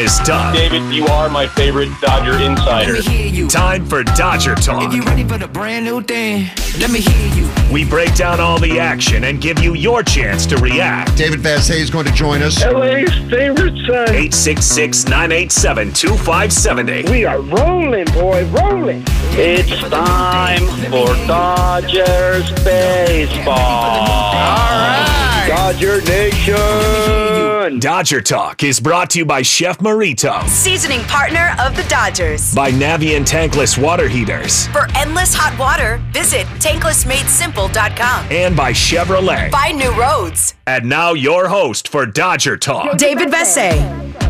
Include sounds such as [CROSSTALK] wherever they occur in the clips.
is done. David, you are my favorite Dodger insider. Let me hear you. Time for Dodger Talk. If you ready for the brand new thing, let me hear you. We break down all the action and give you your chance to react. David Vassegh is going to join us. LA's favorite son. 866 987 2570. We are rolling, boy, rolling. It's time for Dodgers baseball. All right. Dodger Nation. Dodger Talk is brought to you by Chef Merito, Seasoning partner of the Dodgers. by Navien Tankless Water Heaters, For endless hot water, visit tanklessmadesimple.com. and by Chevrolet. Find new roads. And now your host for Dodger Talk. David Vassegh.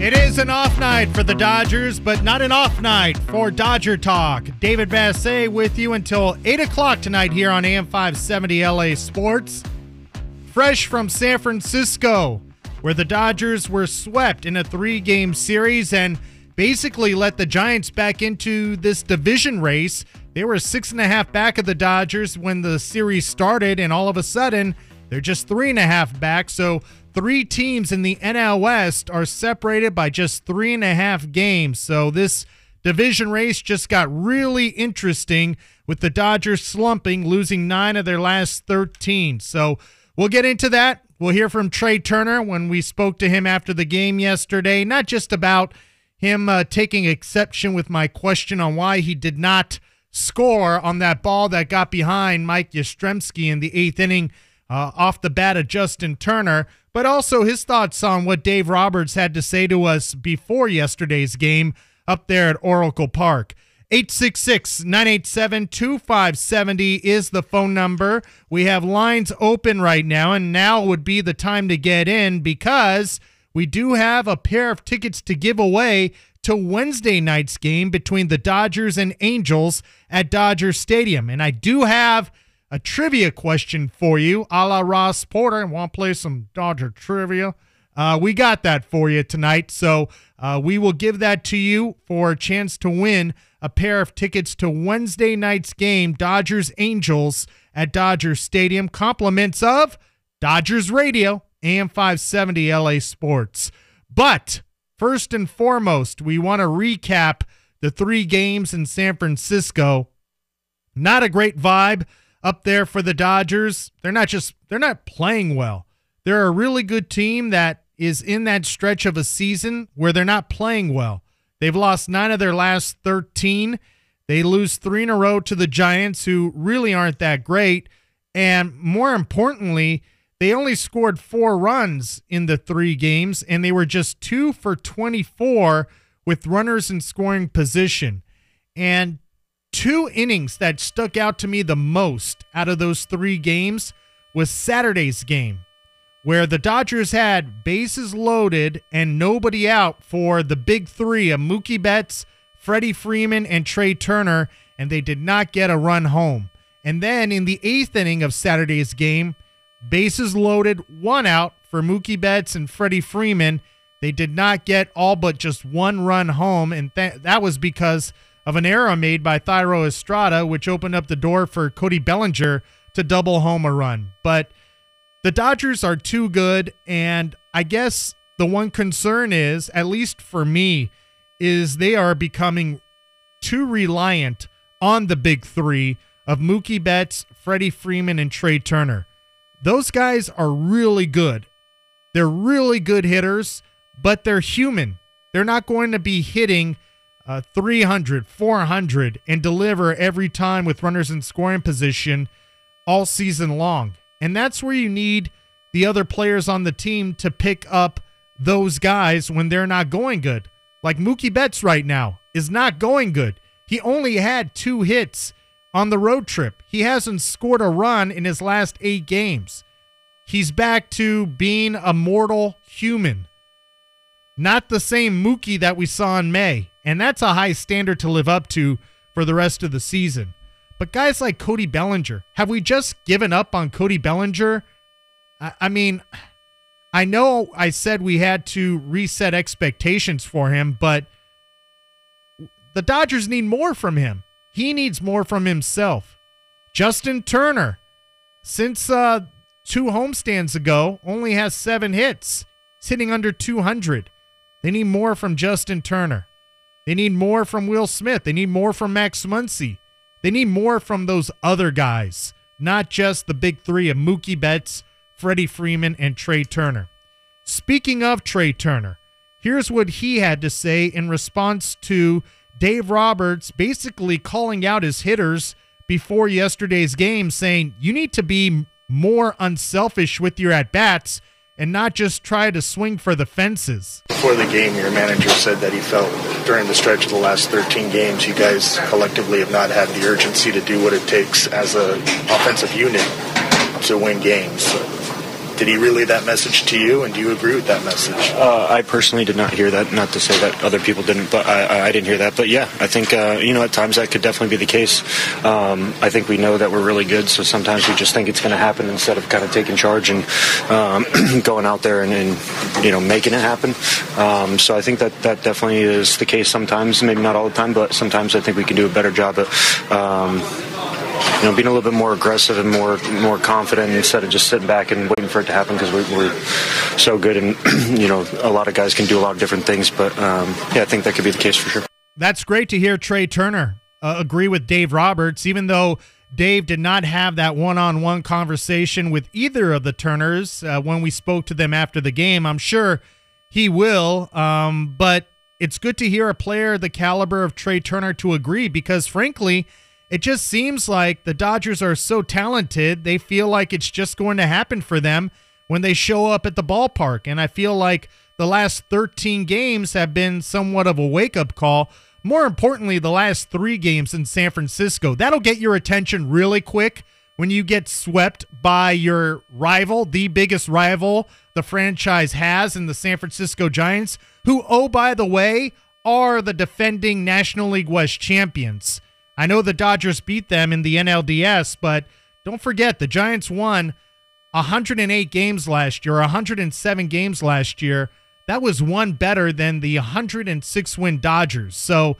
It is an off night for the Dodgers, but not an off night for Dodger Talk. David Vassegh with you until 8 o'clock tonight here on AM 570 LA Sports. Fresh from San Francisco, where the Dodgers were swept in a three game series and basically let the Giants back into this division race. They were six and a half back of the Dodgers when the series started, and all of a sudden, they're just three and a half back. So three teams in the NL West are separated by just three and a half games. So this division race just got really interesting with the Dodgers slumping, losing nine of their last 13. So we'll get into that. We'll hear from Trea Turner when we spoke to him after the game yesterday, not just about him uh, taking exception with my question on why he did not score on that ball that got behind Mike Yastrzemski in the eighth inning uh, off the bat of Justin Turner, but also his thoughts on what Dave Roberts had to say to us before yesterday's game up there at Oracle Park. 866 987 2570 is the phone number. We have lines open right now, and now would be the time to get in because we do have a pair of tickets to give away to Wednesday night's game between the Dodgers and Angels at Dodger Stadium. And I do have a trivia question for you, a la Ross Porter. and Want to play some Dodger trivia? Uh, we got that for you tonight. So uh, we will give that to you for a chance to win a pair of tickets to Wednesday night's game, Dodgers Angels at Dodger Stadium. Compliments of Dodgers Radio, AM 570 LA Sports. But first and foremost, we want to recap the three games in San Francisco. Not a great vibe up there for the Dodgers. They're not just they're not playing well. They're a really good team that is in that stretch of a season where they're not playing well. They've lost 9 of their last 13. They lose 3 in a row to the Giants who really aren't that great and more importantly, they only scored 4 runs in the 3 games and they were just 2 for 24 with runners in scoring position. And two innings that stuck out to me the most out of those three games was Saturday's game, where the Dodgers had bases loaded and nobody out for the big three of Mookie Betts, Freddie Freeman, and Trea Turner, and they did not get a run home. And then in the eighth inning of Saturday's game, bases loaded, one out for Mookie Betts and Freddie Freeman. They did not get all but just one run home, and th- that was because of an error made by Thairo Estrada, which opened up the door for Cody Bellinger to double home a run. But the Dodgers are too good, and I guess the one concern is, at least for me, is they are becoming too reliant on the big three of Mookie Betts, Freddie Freeman, and Trea Turner. Those guys are really good. They're really good hitters, but they're human. They're not going to be hitting uh, 300, 400, and deliver every time with runners in scoring position all season long. And that's where you need the other players on the team to pick up those guys when they're not going good. Like Mookie Betts right now is not going good. He only had two hits on the road trip. He hasn't scored a run in his last eight games. He's back to being a mortal human. Not the same Mookie that we saw in May. And that's a high standard to live up to for the rest of the season. But guys like Cody Bellinger, have we just given up on Cody Bellinger? I, I mean, I know I said we had to reset expectations for him, but the Dodgers need more from him. He needs more from himself. Justin Turner, since uh, two homestands ago, only has seven hits. He's hitting under 200. They need more from Justin Turner. They need more from Will Smith. They need more from Max Muncy. They need more from those other guys, not just the big three of Mookie Betts, Freddie Freeman, and Trea Turner. Speaking of Trea Turner, here's what he had to say in response to Dave Roberts basically calling out his hitters before yesterday's game, saying, You need to be more unselfish with your at bats and not just try to swing for the fences. Before the game, your manager said that he felt during the stretch of the last 13 games, you guys collectively have not had the urgency to do what it takes as an offensive unit to win games. Did he relay that message to you, and do you agree with that message? Uh, I personally did not hear that. Not to say that other people didn't, but I, I didn't hear that. But yeah, I think uh, you know at times that could definitely be the case. Um, I think we know that we're really good, so sometimes we just think it's going to happen instead of kind of taking charge and um, [CLEARS THROAT] going out there and, and, you know making it happen. Um, so I think that that definitely is the case sometimes. Maybe not all the time, but sometimes I think we can do a better job at you know, being a little bit more aggressive and more more confident instead of just sitting back and waiting for it to happen because we, are so good and [CLEARS THROAT] you know a lot of guys can do a lot of different things. But um, yeah, I think that could be the case for sure. That's great to hear. Trea Turner uh, agree with Dave Roberts, even though. Dave did not have that one on one conversation with either of the Turners uh, when we spoke to them after the game. I'm sure he will, um, but it's good to hear a player the caliber of Trea Turner to agree because, frankly, it just seems like the Dodgers are so talented, they feel like it's just going to happen for them when they show up at the ballpark. And I feel like the last 13 games have been somewhat of a wake up call. More importantly, the last three games in San Francisco. That'll get your attention really quick when you get swept by your rival, the biggest rival the franchise has in the San Francisco Giants, who, oh, by the way, are the defending National League West champions. I know the Dodgers beat them in the NLDS, but don't forget the Giants won 108 games last year, 107 games last year. That was one better than the 106 win Dodgers. So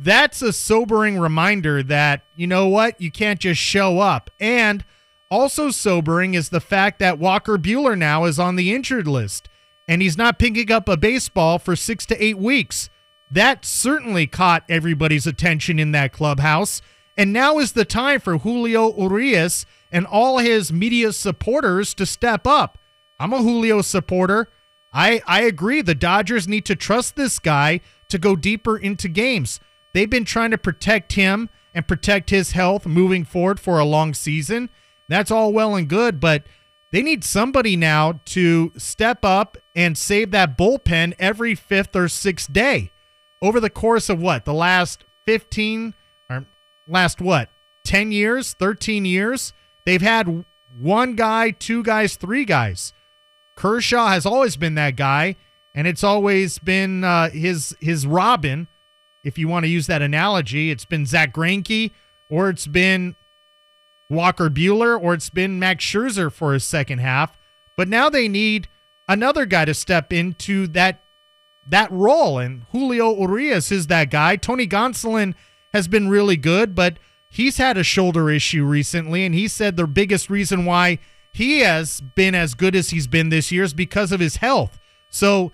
that's a sobering reminder that, you know what, you can't just show up. And also sobering is the fact that Walker Buehler now is on the injured list and he's not picking up a baseball for six to eight weeks. That certainly caught everybody's attention in that clubhouse. And now is the time for Julio Urias and all his media supporters to step up. I'm a Julio supporter. I, I agree. The Dodgers need to trust this guy to go deeper into games. They've been trying to protect him and protect his health moving forward for a long season. That's all well and good, but they need somebody now to step up and save that bullpen every fifth or sixth day over the course of what? The last 15 or last what? 10 years? 13 years? They've had one guy two guys three guys. Kershaw has always been that guy and it's always been uh, his his robin if you want to use that analogy. It's been Zack Greinke or it's been walker buehler or it's been max scherzer for his second half. But now they need another guy to step into that that role. And Julio Urias is that guy. Tony Gonsolin has been really good, but he's had a shoulder issue recently. And he said the biggest reason why he has been as good as he's been this year is because of his health. So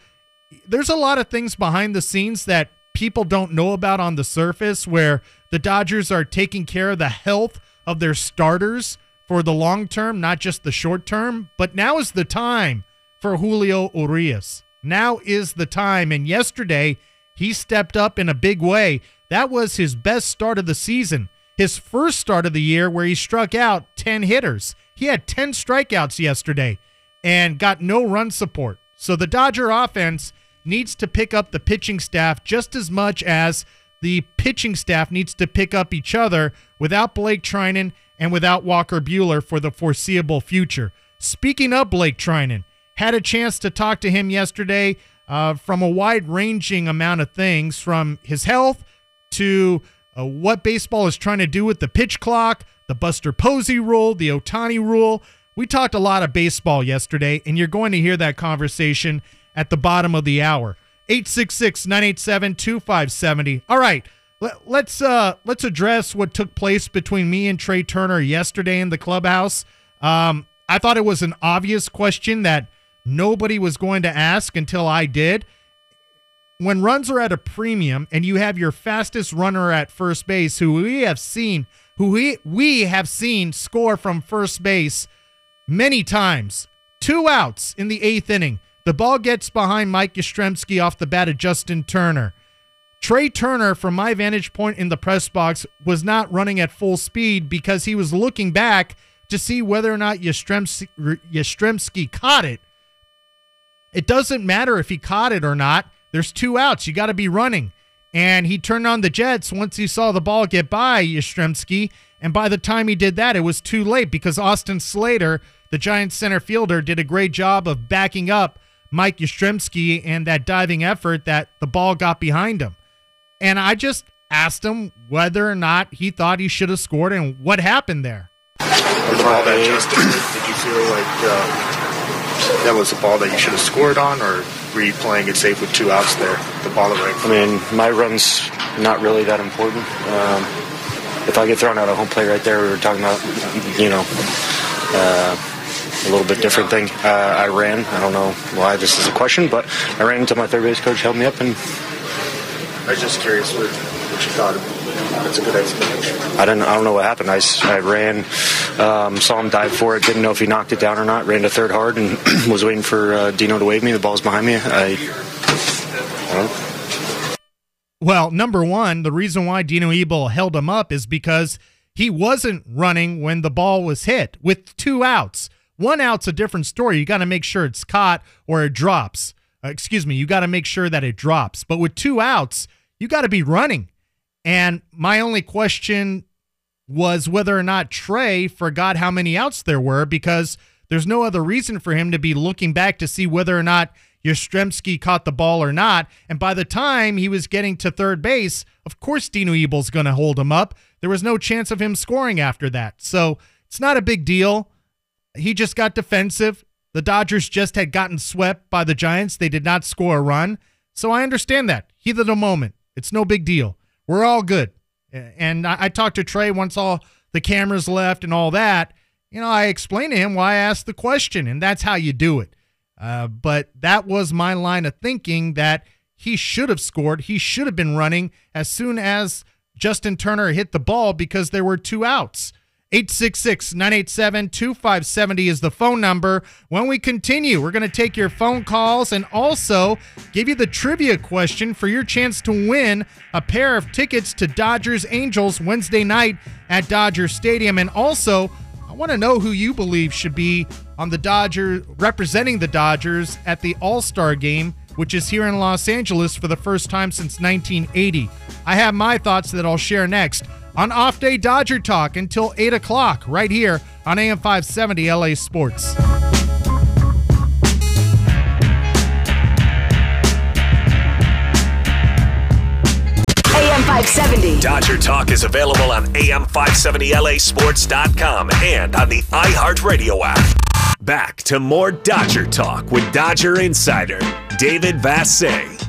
there's a lot of things behind the scenes that people don't know about on the surface where the Dodgers are taking care of the health of their starters for the long term, not just the short term. But now is the time for Julio Urias. Now is the time. And yesterday, he stepped up in a big way. That was his best start of the season. His first start of the year, where he struck out 10 hitters. He had 10 strikeouts yesterday and got no run support. So the Dodger offense needs to pick up the pitching staff just as much as the pitching staff needs to pick up each other without Blake Treinen and without Walker Buehler for the foreseeable future. Speaking of Blake Treinen, had a chance to talk to him yesterday uh, from a wide ranging amount of things from his health to uh, what baseball is trying to do with the pitch clock, the Buster Posey rule, the Ohtani rule. We talked a lot of baseball yesterday, and you're going to hear that conversation at the bottom of the hour. 866-987-2570. All right. Let, let's uh let's address what took place between me and Trea Turner yesterday in the clubhouse. Um, I thought it was an obvious question that nobody was going to ask until I did. When runs are at a premium and you have your fastest runner at first base, who we have seen, who we, we have seen score from first base many times, two outs in the eighth inning. The ball gets behind Mike Yastrzemski off the bat of Justin Turner. Trea Turner, from my vantage point in the press box, was not running at full speed because he was looking back to see whether or not Yastrzemski, Yastrzemski caught it. It doesn't matter if he caught it or not. There's two outs. You got to be running. And he turned on the Jets once he saw the ball get by Yastrzemski. And by the time he did that, it was too late because Austin Slater, the Giants center fielder, did a great job of backing up Mike Yastrzemski and that diving effort that the ball got behind him. And I just asked him whether or not he thought he should have scored and what happened there. Did you feel like uh, that was a ball that you should have scored on, or were you playing it safe with two outs there? The ball that right. I mean, my run's not really that important. Um, if I get thrown out a home plate right there, we were talking about, you know, uh, a little bit different thing. Uh, I ran. I don't know why this is a question, but I ran until my third base coach held me up, and I was just curious what, what you thought. That's a good explanation. I don't. I don't know what happened. I, I ran, um, saw him dive for it. Didn't know if he knocked it down or not. Ran to third hard and [CLEARS THROAT] was waiting for uh, Dino to wave me. The ball's behind me. I, I. Well, number one, the reason why Dino Ebel held him up is because he wasn't running when the ball was hit with two outs. One out's a different story. You got to make sure it's caught or it drops. Uh, excuse me, you got to make sure that it drops. But with two outs, you got to be running. And my only question was whether or not Trea forgot how many outs there were because there's no other reason for him to be looking back to see whether or not Yastrzemski caught the ball or not. And by the time he was getting to third base, of course Dino Ebel's going to hold him up. There was no chance of him scoring after that. So it's not a big deal. He just got defensive. The Dodgers just had gotten swept by the Giants. They did not score a run. So I understand that. Heat of the moment. It's no big deal. We're all good. And I, I talked to Trea once all the cameras left and all that. You know, I explained to him why I asked the question, and that's how you do it. Uh, but that was my line of thinking that he should have scored. He should have been running as soon as Justin Turner hit the ball because there were two outs. 866 987 2570 is the phone number. When we continue, we're going to take your phone calls and also give you the trivia question for your chance to win a pair of tickets to Dodgers Angels Wednesday night at Dodger Stadium. And also, I want to know who you believe should be on the Dodgers, representing the Dodgers at the All Star game, which is here in Los Angeles for the first time since 1980. I have my thoughts that I'll share next on Off Day Dodger Talk until 8 o'clock, right here on AM 570 LA Sports. AM 570. Dodger Talk is available on AM570LASports.com and on the iHeartRadio app. Back to more Dodger Talk with Dodger Insider David Vassegh.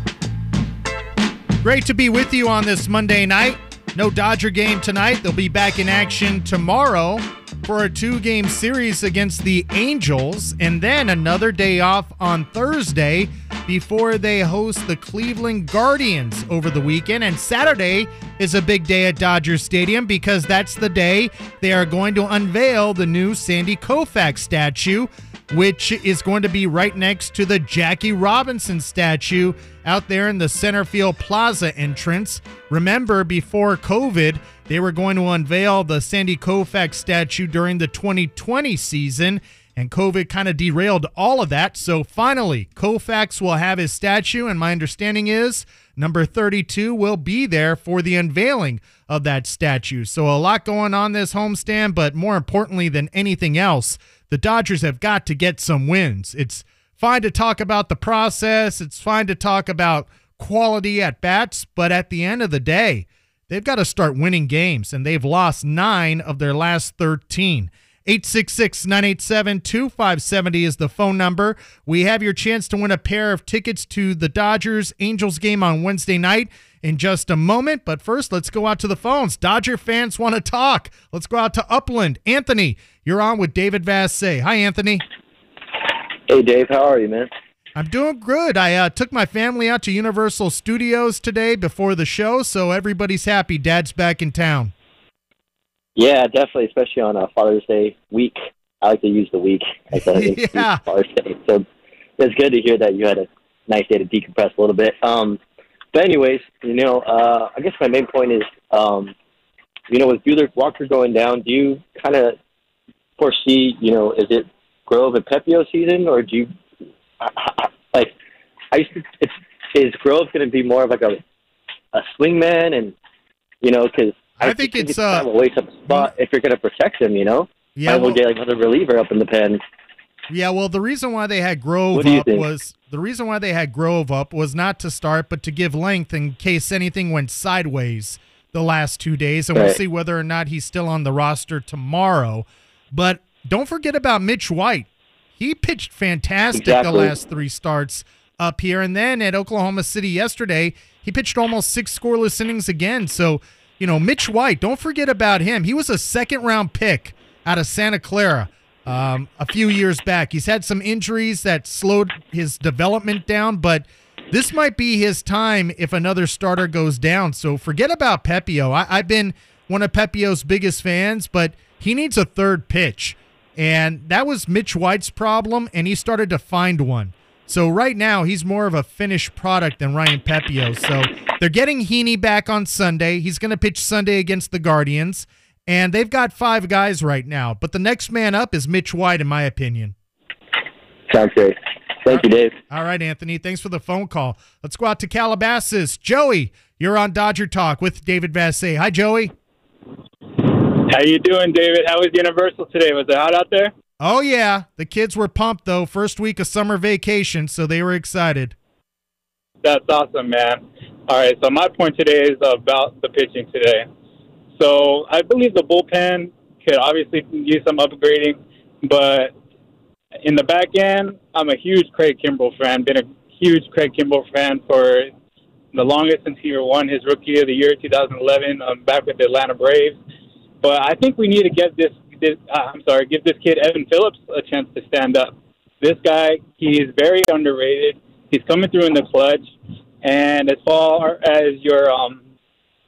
Great to be with you on this Monday night. No Dodger game tonight. They'll be back in action tomorrow for a two game series against the Angels, and then another day off on Thursday before they host the Cleveland Guardians over the weekend. And Saturday is a big day at Dodger Stadium because that's the day they are going to unveil the new Sandy Koufax statue which is going to be right next to the Jackie Robinson statue out there in the center field plaza entrance. Remember, before COVID, they were going to unveil the Sandy Koufax statue during the 2020 season, and COVID kind of derailed all of that. So finally, Koufax will have his statue, and my understanding is number 32 will be there for the unveiling of that statue. So a lot going on this homestand, but more importantly than anything else, the Dodgers have got to get some wins. It's fine to talk about the process, it's fine to talk about quality at bats, but at the end of the day, they've got to start winning games, and they've lost nine of their last 13. 866 987 2570 is the phone number. We have your chance to win a pair of tickets to the Dodgers Angels game on Wednesday night in just a moment. But first, let's go out to the phones. Dodger fans want to talk. Let's go out to Upland. Anthony, you're on with David Vassegh. Hi, Anthony. Hey, Dave. How are you, man? I'm doing good. I uh, took my family out to Universal Studios today before the show, so everybody's happy. Dad's back in town. Yeah, definitely, especially on a Father's Day week. I like to use the week as a [LAUGHS] Yeah. Father's Day. So it's good to hear that you had a nice day to decompress a little bit. Um, but anyways, you know, uh, I guess my main point is, um, you know, with Buehler Walker going down, do you kind of foresee, you know, is it Grove and Pepiot season, or do you like? I used to, it's is Grove going to be more of like a a swingman, and you know, because I think it's, kind of uh, a waste of spot if you're going to protect him. You know, Yeah, might as well get like another reliever up in the pen. Yeah, well, the reason why they had Grove What do you up think? was the reason why they had Grove up was not to start, but to give length in case anything went sideways the last two days, and we'll see whether or not he's still on the roster tomorrow. But don't forget about Mitch White. He pitched fantastic the last three starts up here, and then at Oklahoma City yesterday, he pitched almost six scoreless innings again. So, you know, Mitch White, don't forget about him. He was a second round pick out of Santa Clara um, a few years back. He's had some injuries that slowed his development down, but this might be his time if another starter goes down. So forget about Pepiot. I, I've been one of Pepiot's biggest fans, but he needs a third pitch. And that was Mitch White's problem, and he started to find one. So right now, he's more of a finished product than Ryan Pepiot. So they're getting Heaney back on Sunday. He's going to pitch Sunday against the Guardians. And they've got five guys right now. But the next man up is Mitch White, in my opinion. Sounds great. Thank you, Dave. All right, Anthony. Thanks for the phone call. Let's go out to Calabasas. Joey, you're on Dodger Talk with David Vassegh. Hi, Joey. How you doing, David? How was Universal today? Was it hot out there? Oh, yeah. The kids were pumped, though. First week of summer vacation, so they were excited. That's awesome, man. All right, so my point today is about the pitching today. So I believe the bullpen could obviously use some upgrading, but in the back end, I'm a huge Craig Kimbrel fan. Been a huge Craig Kimbrel fan for the longest since he won his Rookie of the Year 2011. I'm um, back with the Atlanta Braves, but I think we need to get this. This uh, I'm sorry, give this kid Evan Phillips a chance to stand up. This guy, he's very underrated. He's coming through in the clutch, and as far as your um,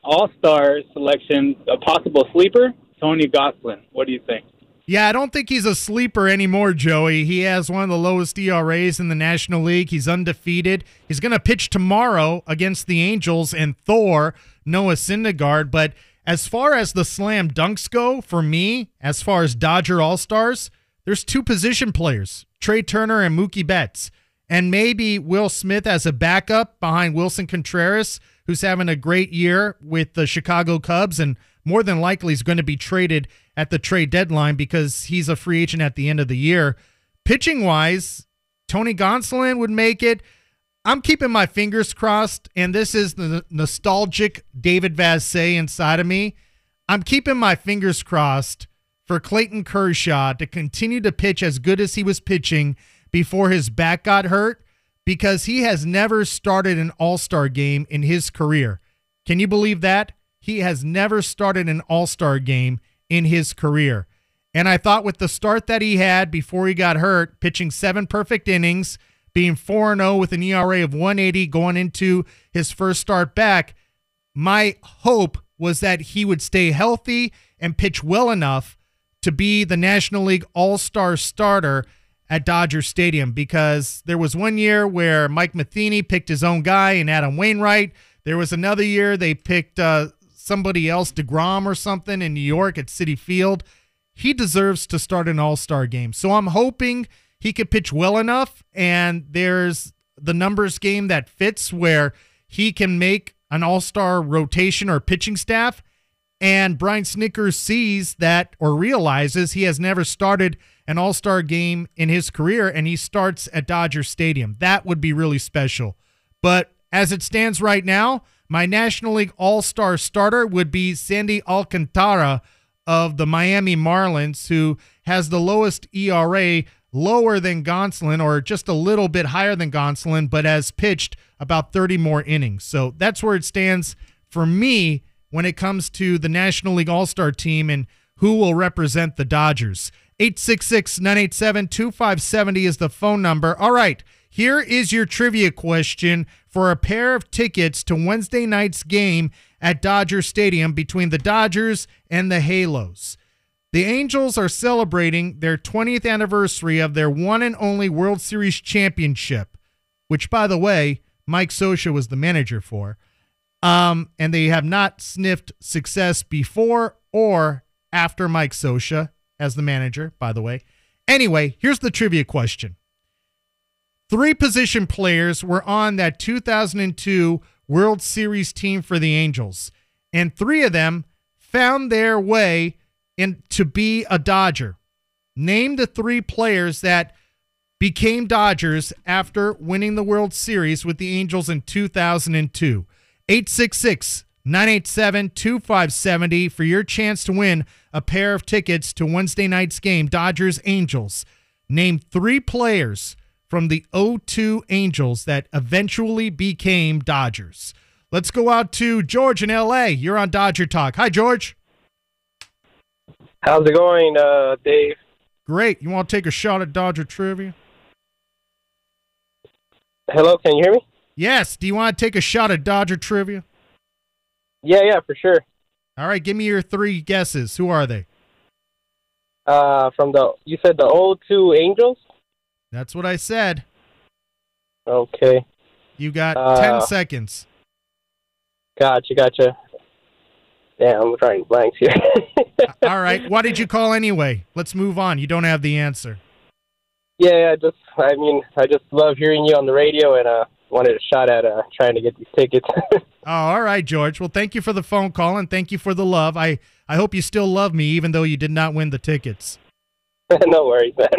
All Star selection, a possible sleeper, Tony Gonsolin. What do you think? Yeah, I don't think he's a sleeper anymore, Joey. He has one of the lowest ERAs in the National League. He's undefeated. He's going to pitch tomorrow against the Angels and Thor, Noah Syndergaard. But as far as the slam dunks go, for me, as far as Dodger All Stars, there's two position players, Trea Turner and Mookie Betts. And maybe Will Smith as a backup behind Willson Contreras, who's having a great year with the Chicago Cubs and more than likely is going to be traded at the trade deadline because he's a free agent at the end of the year. Pitching wise, Tony Gonsolin would make it. I'm keeping my fingers crossed, and this is the nostalgic David Vassegh inside of me. I'm keeping my fingers crossed for Clayton Kershaw to continue to pitch as good as he was pitching before his back got hurt because he has never started an all star game in his career. Can you believe that? He has never started an all star game in his career. And I thought with the start that he had before he got hurt, pitching seven perfect innings, being 4 0 with an ERA of 180 going into his first start back, my hope was that he would stay healthy and pitch well enough to be the National League All Star starter at Dodger Stadium because there was one year where Mike Matheny picked his own guy and Adam Wainwright. There was another year they picked uh, somebody else, DeGrom or something, in New York at Citi Field. He deserves to start an All Star game. So I'm hoping he could pitch well enough, and there's the numbers game that fits where he can make an All Star rotation or pitching staff. And Brian Snitker sees that or realizes he has never started an All Star game in his career, and he starts at Dodger Stadium. That would be really special. But as it stands right now, my National League All Star starter would be Sandy Alcantara of the Miami Marlins, who has the lowest ERA, lower than Gonsolin, or just a little bit higher than Gonsolin, but has pitched about 30 more innings. So that's where it stands for me when it comes to the National League All Star team and who will represent the Dodgers. 866 987 2570 is the phone number. All right, here is your trivia question for a pair of tickets to Wednesday night's game at Dodger Stadium between the Dodgers and the Halos. The Angels are celebrating their 20th anniversary of their one and only World Series championship, which, by the way, Mike Scioscia was the manager for. Um, and they have not sniffed success before or after Mike Scioscia as the manager, by the way. Anyway, here's the trivia question. Three position players were on that 2002 World Series team for the Angels, and three of them found their way in to be a Dodger. Name the three players that became Dodgers after winning the World Series with the Angels in 2002. 866 987 2570 for your chance to win a pair of tickets to Wednesday night's game, Dodgers Angels. Name three players from the 02 Angels that eventually became Dodgers. Let's go out to George in LA. You're on Dodger Talk. Hi, George. How's it going, uh, Dave? Great. You want to take a shot at Dodger trivia? Hello, can you hear me? Yes. Do you want to take a shot at Dodger trivia? Yeah, yeah, for sure. All right. Give me your three guesses. Who are they? Uh, from the you said the old 02 Angels. That's what I said. Okay. You got Uh, 10 seconds. Gotcha, gotcha. Damn, I'm drawing blanks here. [LAUGHS] All right. Why did you [LAUGHS] call anyway? Let's move on. You don't have the answer. yeah, yeah, just I mean, I just love hearing you on the radio, and uh, wanted a shot at uh trying to get these tickets. [LAUGHS] Oh, all right, George. Well, thank you for the phone call and thank you for the love. I, I hope you still love me even though you did not win the tickets. no worries, man.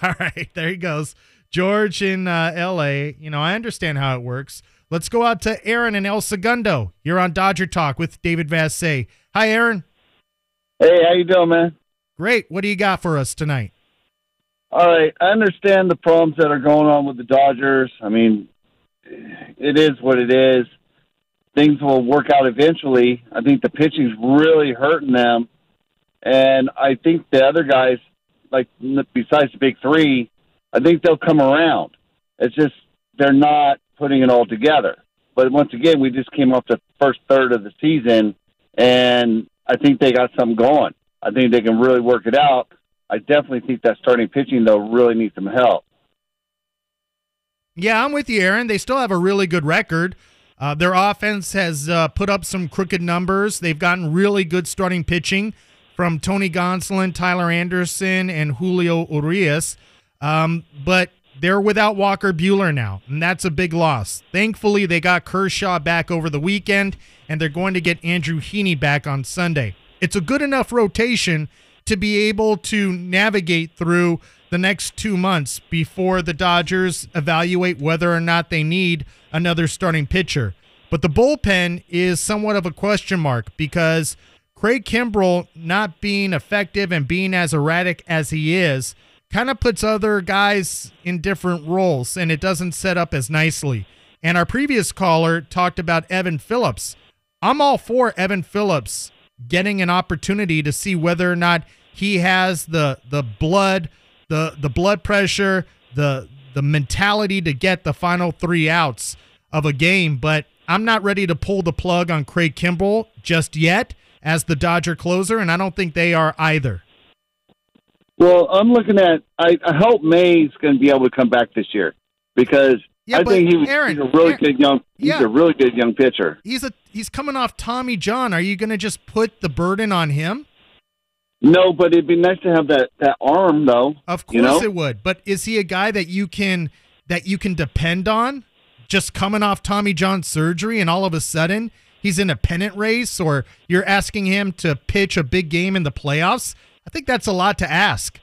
All right, there he goes. George in uh, L.A. You know, I understand how it works. Let's go out to Aaron and El Segundo. You're on Dodger Talk with David Vassegh. Hi, Aaron. Hey, how you doing, man? Great. What do you got for us tonight? All right, I understand the problems that are going on with the Dodgers. I mean, it is what it is. Things will work out eventually. I think the pitching's really hurting them, and I think the other guys, like besides the big three, I think they'll come around. It's just they're not putting it all together. But once again, we just came off the first third of the season, and I think they got something going. I think they can really work it out. I definitely think that starting pitching though really needs some help. Yeah, I'm with you, Aaron. They still have a really good record. Uh, their offense has uh, put up some crooked numbers. They've gotten really good starting pitching from Tony Gonsolin, Tyler Anderson, and Julio Urias. Um, but they're without Walker Buehler now, and that's a big loss. Thankfully, they got Kershaw back over the weekend, and they're going to get Andrew Heaney back on Sunday. It's a good enough rotation to be able to navigate through the next two months before the Dodgers evaluate whether or not they need another starting pitcher. But the bullpen is somewhat of a question mark because Craig Kimbrel not being effective and being as erratic as he is kind of puts other guys in different roles and it doesn't set up as nicely. And our previous caller talked about Evan Phillips. I'm all for Evan Phillips getting an opportunity to see whether or not he has the the blood, the the blood pressure, the the mentality to get the final 3 outs of a game, but I'm not ready to pull the plug on Craig Kimbrel just yet as the Dodger closer and I don't think they are either. Well, I'm looking at. I, I hope May's going to be able to come back this year because Yeah, I think he was, Aaron, he's a really Aaron- good young. He's yeah. a really good young pitcher. He's a he's coming off Tommy John. Are you going to just put the burden on him? No, but it'd be nice to have that that arm though. Of course you know? it would. But is he a guy that you can that you can depend on? Just coming off Tommy John surgery and all of a sudden he's in a pennant race or you're asking him to pitch a big game in the playoffs? I think that's a lot to ask.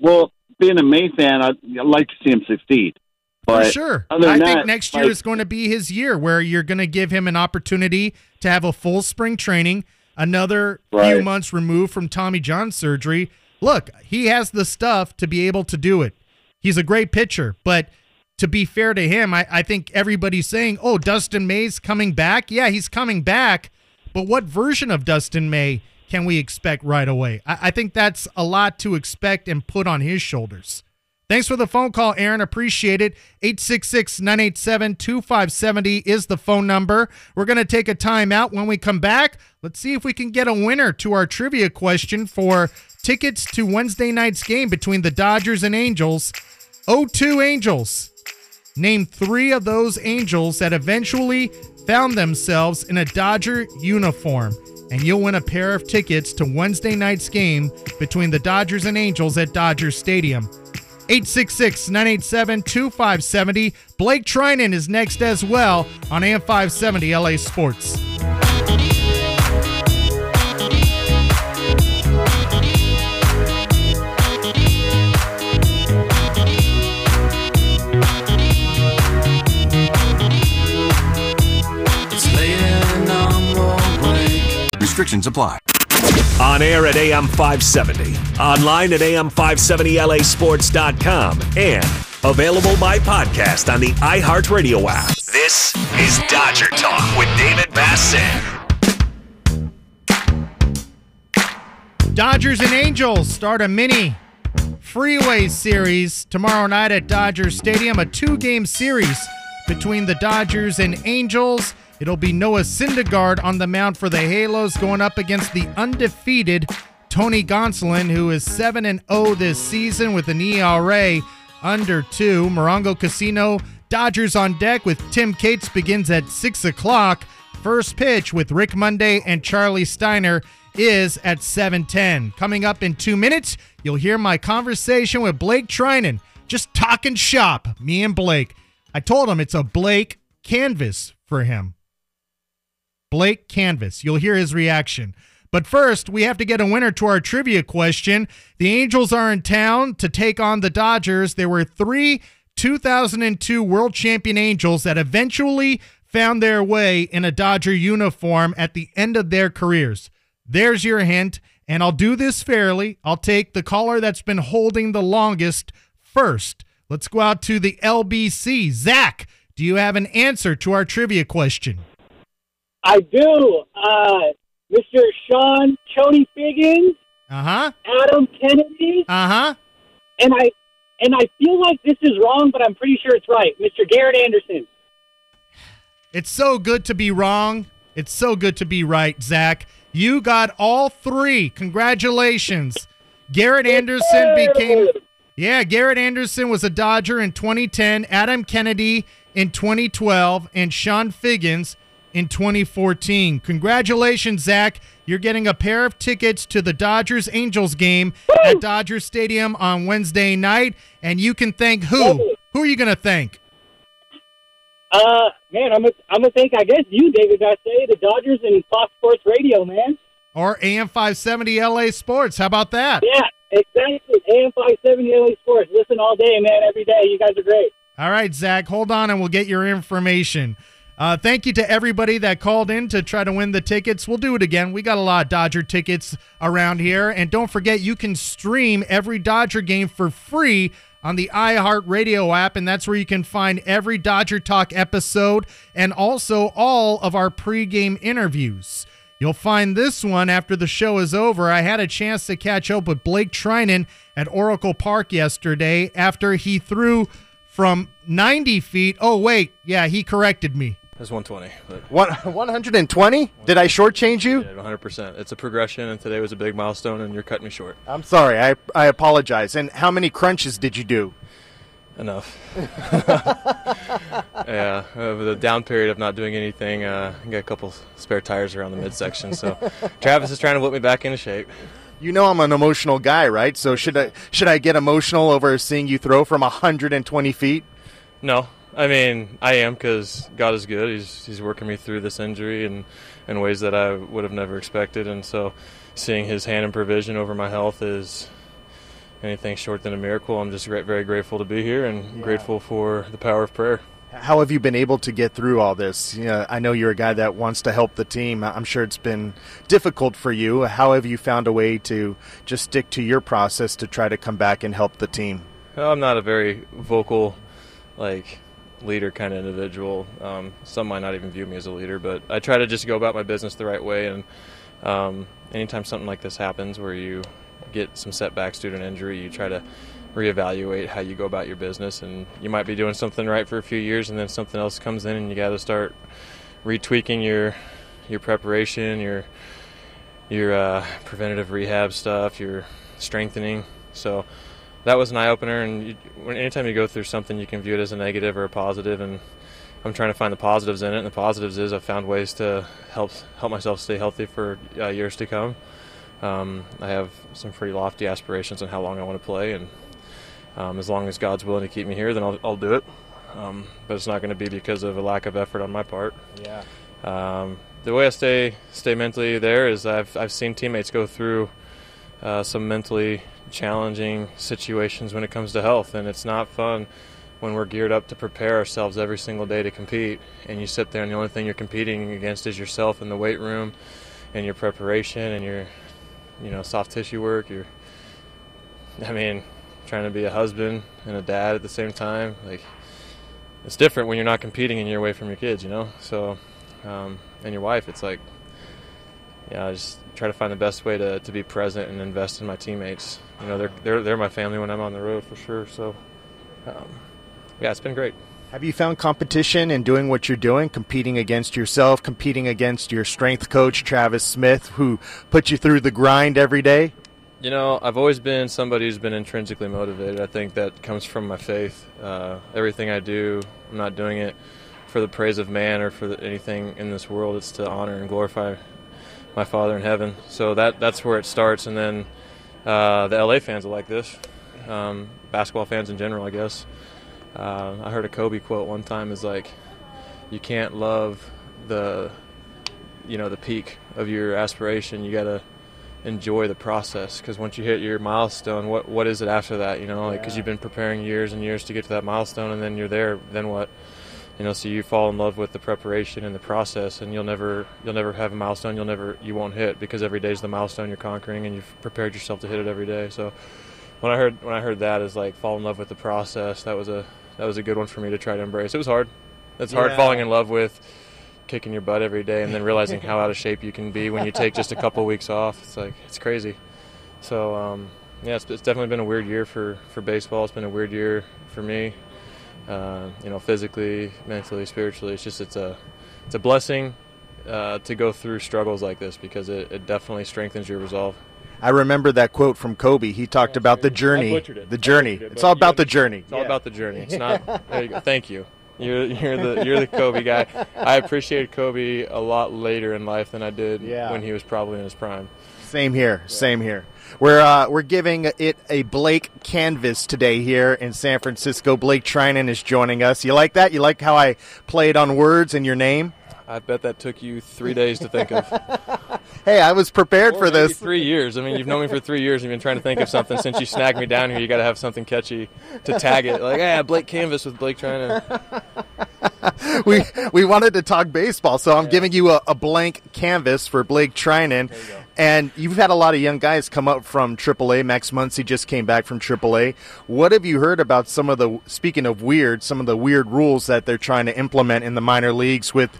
Well, being a May fan, I'd, I'd like to see him succeed. But For sure. I think that, next year like, is going to be his year where you're going to give him an opportunity to have a full spring training, another few months removed from Tommy John surgery. Look, he has the stuff to be able to do it. He's a great pitcher, but to be fair to him, I, I think everybody's saying, oh, Dustin May's coming back. Yeah, he's coming back, but what version of Dustin May can we expect right away? I, I think that's a lot to expect and put on his shoulders. Thanks for the phone call, Aaron. Appreciate it. 866 987 2570 is the phone number. We're going to take a timeout. When we come back, let's see if we can get a winner to our trivia question for tickets to Wednesday night's game between the Dodgers and Angels. 02 Angels. Name three of those Angels that eventually found themselves in a Dodger uniform. And you'll win a pair of tickets to Wednesday night's game between the Dodgers and Angels at Dodger Stadium. 866 987 2570. Blake Treinen is next as well on AM 570 LA Sports. Restrictions apply. On air at AM 570, online at AM570LASports.com, and available by podcast on the iHeartRadio app. This is Dodger Talk with David Bassin. Dodgers and Angels start a mini freeway series tomorrow night at Dodger Stadium, a two game series between the Dodgers and Angels. It'll be Noah Syndergaard on the mound for the Halos going up against the undefeated Tony Gonsolin, who is 7 and 0 this season with an ERA under 2. Morongo Casino, Dodgers on deck with Tim Cates begins at 6 o'clock. First pitch with Rick Monday and Charlie Steiner is at 7:10. Coming up in 2 minutes, you'll hear my conversation with Blake Treinen, just talking shop, me and Blake. I told him it's a Blake canvas for him. Blake Canvas. You'll hear his reaction. But first, we have to get a winner to our trivia question. The Angels are in town to take on the Dodgers. There were three 2002 World Champion Angels that eventually found their way in a Dodger uniform at the end of their careers. There's your hint, and I'll do this fairly. I'll take the caller that's been holding the longest first. Let's go out to the LBC. Zach, do you have an answer to our trivia question? I do. Uh, Mr. Chone Chody Figgins, Uh huh. Adam Kennedy, Uh huh. and I and I feel like this is wrong, but I'm pretty sure it's right. Mr. Garrett Anderson. It's so good to be wrong. It's so good to be right, Zach. You got all three. Congratulations. Garrett Anderson became. Yeah, Garrett Anderson was a Dodger in 2010, Adam Kennedy in 2012, and Chone Figgins in 2014. Congratulations, Zach. You're getting a pair of tickets to the Dodgers Angels game at Dodger Stadium on Wednesday night. And you can thank who? Who are you going to thank? Uh, man, I'm gonna I'm gonna thank I guess you, David Garcia, the Dodgers and Fox Sports Radio, man. Or AM 570 LA Sports. How about that? Yeah, exactly. AM five seventy LA Sports. Listen all day, man, every day. You guys are great. All right, Zach, hold on and we'll get your information. Uh, thank you to everybody that called in to try to win the tickets. We'll do it again. We got a lot of Dodger tickets around here. And don't forget, you can stream every Dodger game for free on the iHeartRadio app. And that's where you can find every Dodger Talk episode and also all of our pregame interviews. You'll find this one after the show is over. I had a chance to catch up with Blake Treinen at Oracle Park yesterday after he threw from 90 feet. Oh, wait. Yeah, he corrected me. That's 120. But One, [LAUGHS] 120? Did I shortchange you? yeah, 100%. It's a progression, and today was a big milestone, and you're cutting me short. I'm sorry. I, I apologize. And how many crunches did you do? Enough. [LAUGHS] yeah, over the down period of not doing anything, uh, I got a couple spare tires around the midsection. So [LAUGHS] Travis is trying to whip me back into shape. You know I'm an emotional guy, right? So should I should I get emotional over seeing you throw from 120 feet? No, I mean I am because God is good. He's He's working me through this injury and in ways that I would have never expected, and so seeing His hand and provision over my health is anything short than a miracle. I'm just very grateful to be here and grateful for the power of prayer. How have you been able to get through all this? You know, I know you're a guy that wants to help the team. I'm sure it's been difficult for you. How have you found a way to just stick to your process to try to come back and help the team? Well, I'm not a very vocal, like leader kind of individual. Um, some might not even view me as a leader, but I try to just go about my business the right way and um, anytime something like this happens, where you get some setbacks due to an injury, you try to reevaluate how you go about your business, and you might be doing something right for a few years, and then something else comes in, and you got to start retweaking your your preparation, your your uh, preventative rehab stuff, your strengthening. So that was an eye opener. And you, anytime you go through something, you can view it as a negative or a positive. And I'm trying to find the positives in it. And the positives is I've found ways to help help myself stay healthy for uh, years to come. Um, I have some pretty lofty aspirations on how long I want to play, and um, as long as God's willing to keep me here, then I'll, I'll do it. Um, but it's not going to be because of a lack of effort on my part. Yeah. Um, the way I stay stay mentally there is I've I've seen teammates go through uh, some mentally challenging situations when it comes to health, and it's not fun when we're geared up to prepare ourselves every single day to compete, and you sit there and the only thing you're competing against is yourself in the weight room, and your preparation and your you know soft tissue work. You're I mean trying to be a husband and a dad at the same time like it's different when you're not competing and you're away from your kids, you know. So, um, and your wife, it's like, yeah, I just try to find the best way to, to be present and invest in my teammates. You know, they're they're they're my family when I'm on the road for sure. So, um, yeah, it's been great. Have you found competition in doing what you're doing, competing against yourself, competing against your strength coach Travis Smith, who put you through the grind every day? You know, I've always been somebody who's been intrinsically motivated. I think that comes from my faith. Uh, everything I do, I'm not doing it for the praise of man or for the, anything in this world. It's to honor and glorify my Father in heaven. So that that's where it starts. And then uh, the LA fans are like this, um, basketball fans in general, I guess. Uh, I heard a Kobe quote one time is like, "You can't love the, you know, the peak of your aspiration. You gotta." enjoy the process because once you hit your milestone, what what is it after that? You know, like because you've been preparing years and years to get to that milestone, and then you're there. Then what? You know, so you fall in love with the preparation and the process, and you'll never you'll never have a milestone you'll never you won't hit because every day is the milestone you're conquering, and you've prepared yourself to hit it every day. So when I heard when I heard that is like fall in love with the process. That was a that was a good one for me to try to embrace. It was hard. It's hard Yeah. falling in love with kicking your butt every day and then realizing how out of shape you can be when you take just a couple [LAUGHS] weeks off. It's like it's crazy. So um, yeah, it's, it's definitely been a weird year for, for baseball. It's been a weird year for me. Uh, you know, physically, mentally, spiritually. It's just it's a it's a blessing uh, to go through struggles like this because it, it definitely strengthens your resolve. I remember that quote from Kobe. He talked about the journey. butchered it. The journey. butchered it, It's all about the journey. It's all about the journey. It's not. [LAUGHS] There you go. Thank you. You're you're the you're the Kobe guy. I appreciated Kobe a lot later in life than I did Yeah. when he was probably in his prime. Same here. Same here. We're uh, we're giving it a Blake canvas today here in San Francisco. Blake Treinen is joining us. You like that? You like how I played on words in your name? I bet that took you three days to think of. [LAUGHS] Hey, I was prepared Or for this. Three years. I mean, you've known me for three years. You've been trying to think of something since you snagged me down here. You got to have something catchy to tag it. Like, yeah, Blake Canvas with Blake trying [LAUGHS] to. we we wanted to talk baseball, so I'm giving you a, a blank canvas for Blake Treinen. And you've had a lot of young guys come up from AAA. Max Muncy just came back from AAA. What have you heard about some of the speaking of weird, some of the weird rules that they're trying to implement in the minor leagues with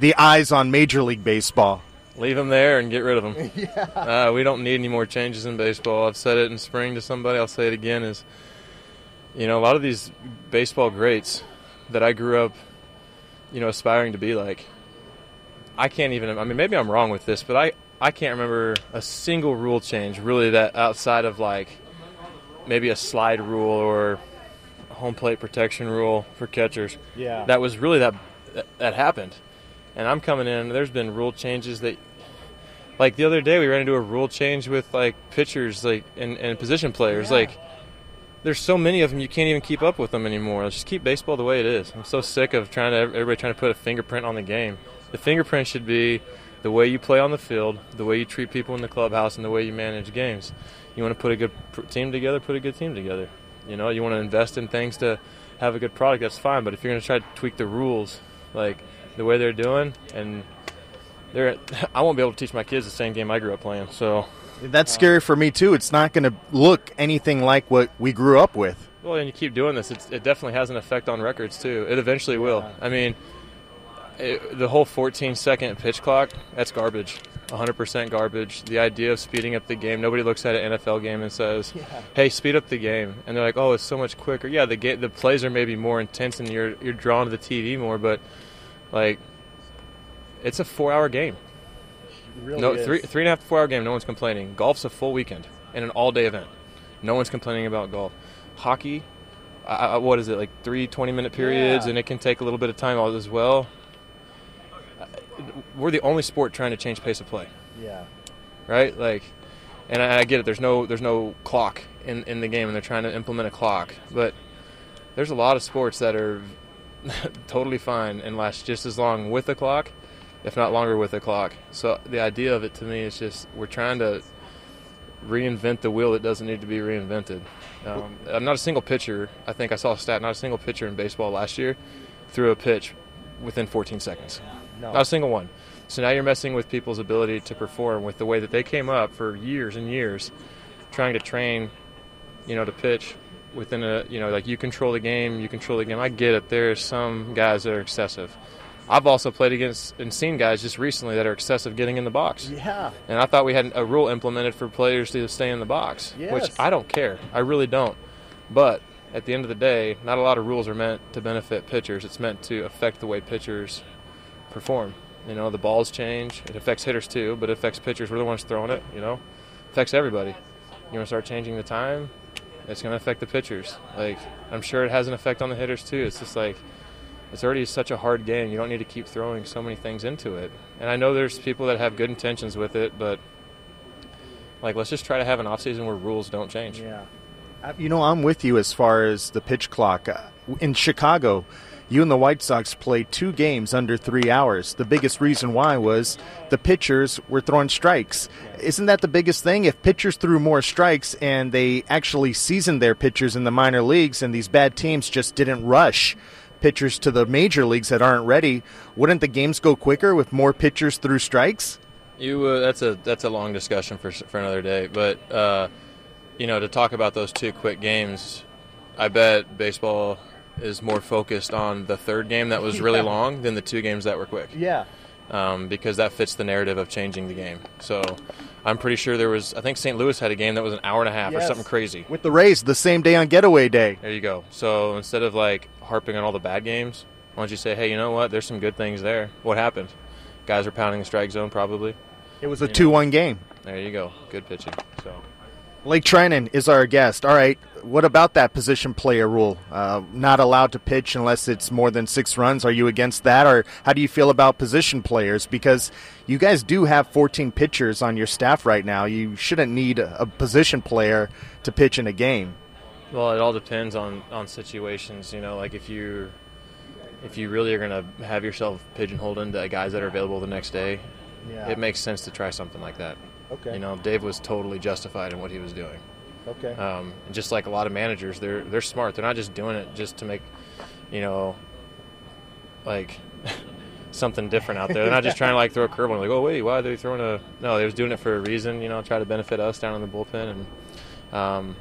the eyes on Major League Baseball? Leave them there and get rid of them. [LAUGHS] Uh, we don't need any more changes in baseball. I've said it in spring to somebody. I'll say it again. Is you know a lot of these baseball greats that I grew up, you know, aspiring to be like. I can't even. I mean, maybe I'm wrong with this, but I I can't remember a single rule change really that outside of like maybe a slide rule or home plate protection rule for catchers. Yeah. That was really that that, happened. And I'm coming in. There's been rule changes that like the other day we ran into a rule change with like pitchers like and, and position players like there's so many of them you can't even keep up with them anymore let's just keep baseball the way it is i'm so sick of trying to everybody trying to put a fingerprint on the game the fingerprint should be the way you play on the field the way you treat people in the clubhouse and the way you manage games you want to put a good team together put a good team together you know you want to invest in things to have a good product that's fine but if you're going to try to tweak the rules like the way they're doing and they're [LAUGHS] I won't be able to teach my kids the same game I grew up playing. So That's scary for me too. It's not going to look anything like what we grew up with. well, and you keep doing this, it's, it definitely has an effect on records too. It eventually will. I mean, it, the whole 14 second pitch clock that's garbage. 100% garbage. The idea of speeding up the game, nobody looks at an NFL game and says, "Hey, speed up the game." And they're like, "Oh, it's so much quicker." Yeah, the ga- the plays are maybe more intense and you're you're drawn to the TV more, but like it's a 4-hour game. really no, is. three three and a half to four hour game. No one's complaining. Golf's a full weekend and an all day event. No one's complaining about golf. Hockey, I, I, what is it like three 20 minute periods, Yeah. and it can take a little bit of time as well. We're the only sport trying to change pace of play, Yeah. right? Like, and I, I get it. There's no there's no clock in in the game, and they're trying to implement a clock, but there's a lot of sports that are [LAUGHS] totally fine and last just as long with a clock, if not longer with a clock. So the idea of it to me is just we're trying to reinvent the wheel that doesn't need to be reinvented. Um, not a single pitcher. I think I saw a stat. Not a single pitcher in baseball last year threw a pitch within 14 seconds. No. Not a single one. So now you're messing with people's ability to perform with the way that they came up for years and years, trying to train, you know, to pitch within a, you know, like you control the game, you control the game. I get it. There's some guys that are excessive. I've also played against and seen guys just recently that are excessive getting in the box. Yeah. And I thought we had a rule implemented for players to stay in the box, yes. which I don't care. I really don't. But at the end of the day, not a lot of rules are meant to benefit pitchers. It's meant to affect the way pitchers perform. You know, the balls change. It affects hitters too, but it affects pitchers. We're the ones throwing it. You know, affects everybody. You want to start changing the time? It's going to affect the pitchers. Like I'm sure it has an effect on the hitters too. It's just like it's already such a hard game. You don't need to keep throwing so many things into it. And I know there's people that have good intentions with it, but like let's just try to have an off season where rules don't change. Yeah. You know, I'm with you as far as the pitch clock. Uh, In Chicago, you and the White Sox played two games under three hours. The biggest reason why was the pitchers were throwing strikes. Isn't that the biggest thing? If pitchers threw more strikes and they actually seasoned their pitchers in the minor leagues and these bad teams just didn't rush pitchers to the major leagues that aren't ready, wouldn't the games go quicker with more pitchers through strikes? You uh, that's a that's a long discussion for for another day. But uh, you know, to talk about those two quick games, I bet baseball is more focused on the third game that was [LAUGHS] really Yeah. long than the two games that were quick. Yeah. Um, because that fits the narrative of changing the game. So I'm pretty sure there was. I think St. Louis had a game that was an hour and a half or something crazy. With the Rays the same day on getaway day. There you go. So instead of like harping on all the bad games, why don't you say, hey, you know what? There's some good things there. What happened? Guys are pounding the strike zone probably. It was a 2 1 game. There you go. Good pitching. So Blake Treinen is our guest. All right, what about that position player rule? Uh, not allowed to pitch unless it's more than six runs. Are you against that, or how do you feel about position players? Because you guys do have 14 pitchers on your staff right now. You shouldn't need a, a position player to pitch in a game. Well, it all depends on on situations. You know, like if you if you really are going to have yourself pigeonholed into guys that are available the next day, Yeah. it makes sense to try something like that. Okay. You know, Dave was totally justified in what he was doing. Okay. Um, and just like a lot of managers, they're they're smart. They're not just doing it just to make, you know, like [LAUGHS] something different out there. They're not just trying to like throw a curveball. Like, oh wait, why are they throwing a? No, they was doing it for a reason. You know, try to benefit us down in the bullpen and um,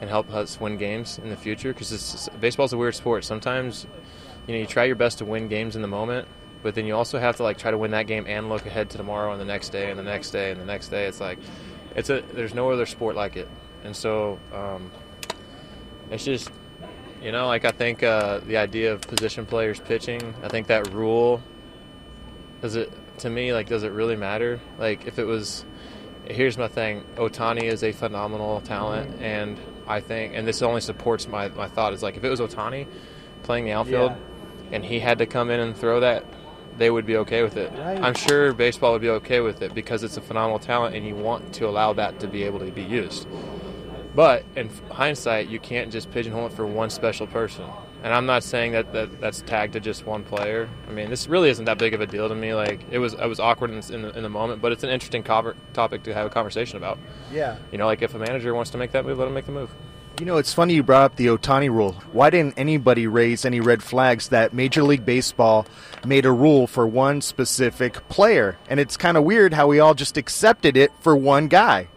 and help us win games in the future. Because baseball's a weird sport. Sometimes, you know, you try your best to win games in the moment, but then you also have to like try to win that game and look ahead to tomorrow and the next day and the next day and the next day. It's like it's a there's no other sport like it, and so um, it's just you know like I think uh, the idea of position players pitching. I think that rule does it to me like does it really matter? Like if it was here's my thing Ohtani is a phenomenal talent and I think and this only supports my, my thought is like if it was Ohtani playing the outfield and he had to come in and throw that they would be okay with it. Right. I'm sure baseball would be okay with it because it's a phenomenal talent and you want to allow that to be able to be used. But in hindsight, you can't just pigeonhole it for one special person. And I'm not saying that, that that's tagged to just one player. I mean, this really isn't that big of a deal to me. Like it was, I was awkward in, in, the, in the moment, but it's an interesting topic to have a conversation about. Yeah. You know, like if a manager wants to make that move, let him make the move. You know, it's funny you brought up the Ohtani rule. Why didn't anybody raise any red flags that Major League Baseball made a rule for one specific player? And it's kind of weird how we all just accepted it for one guy.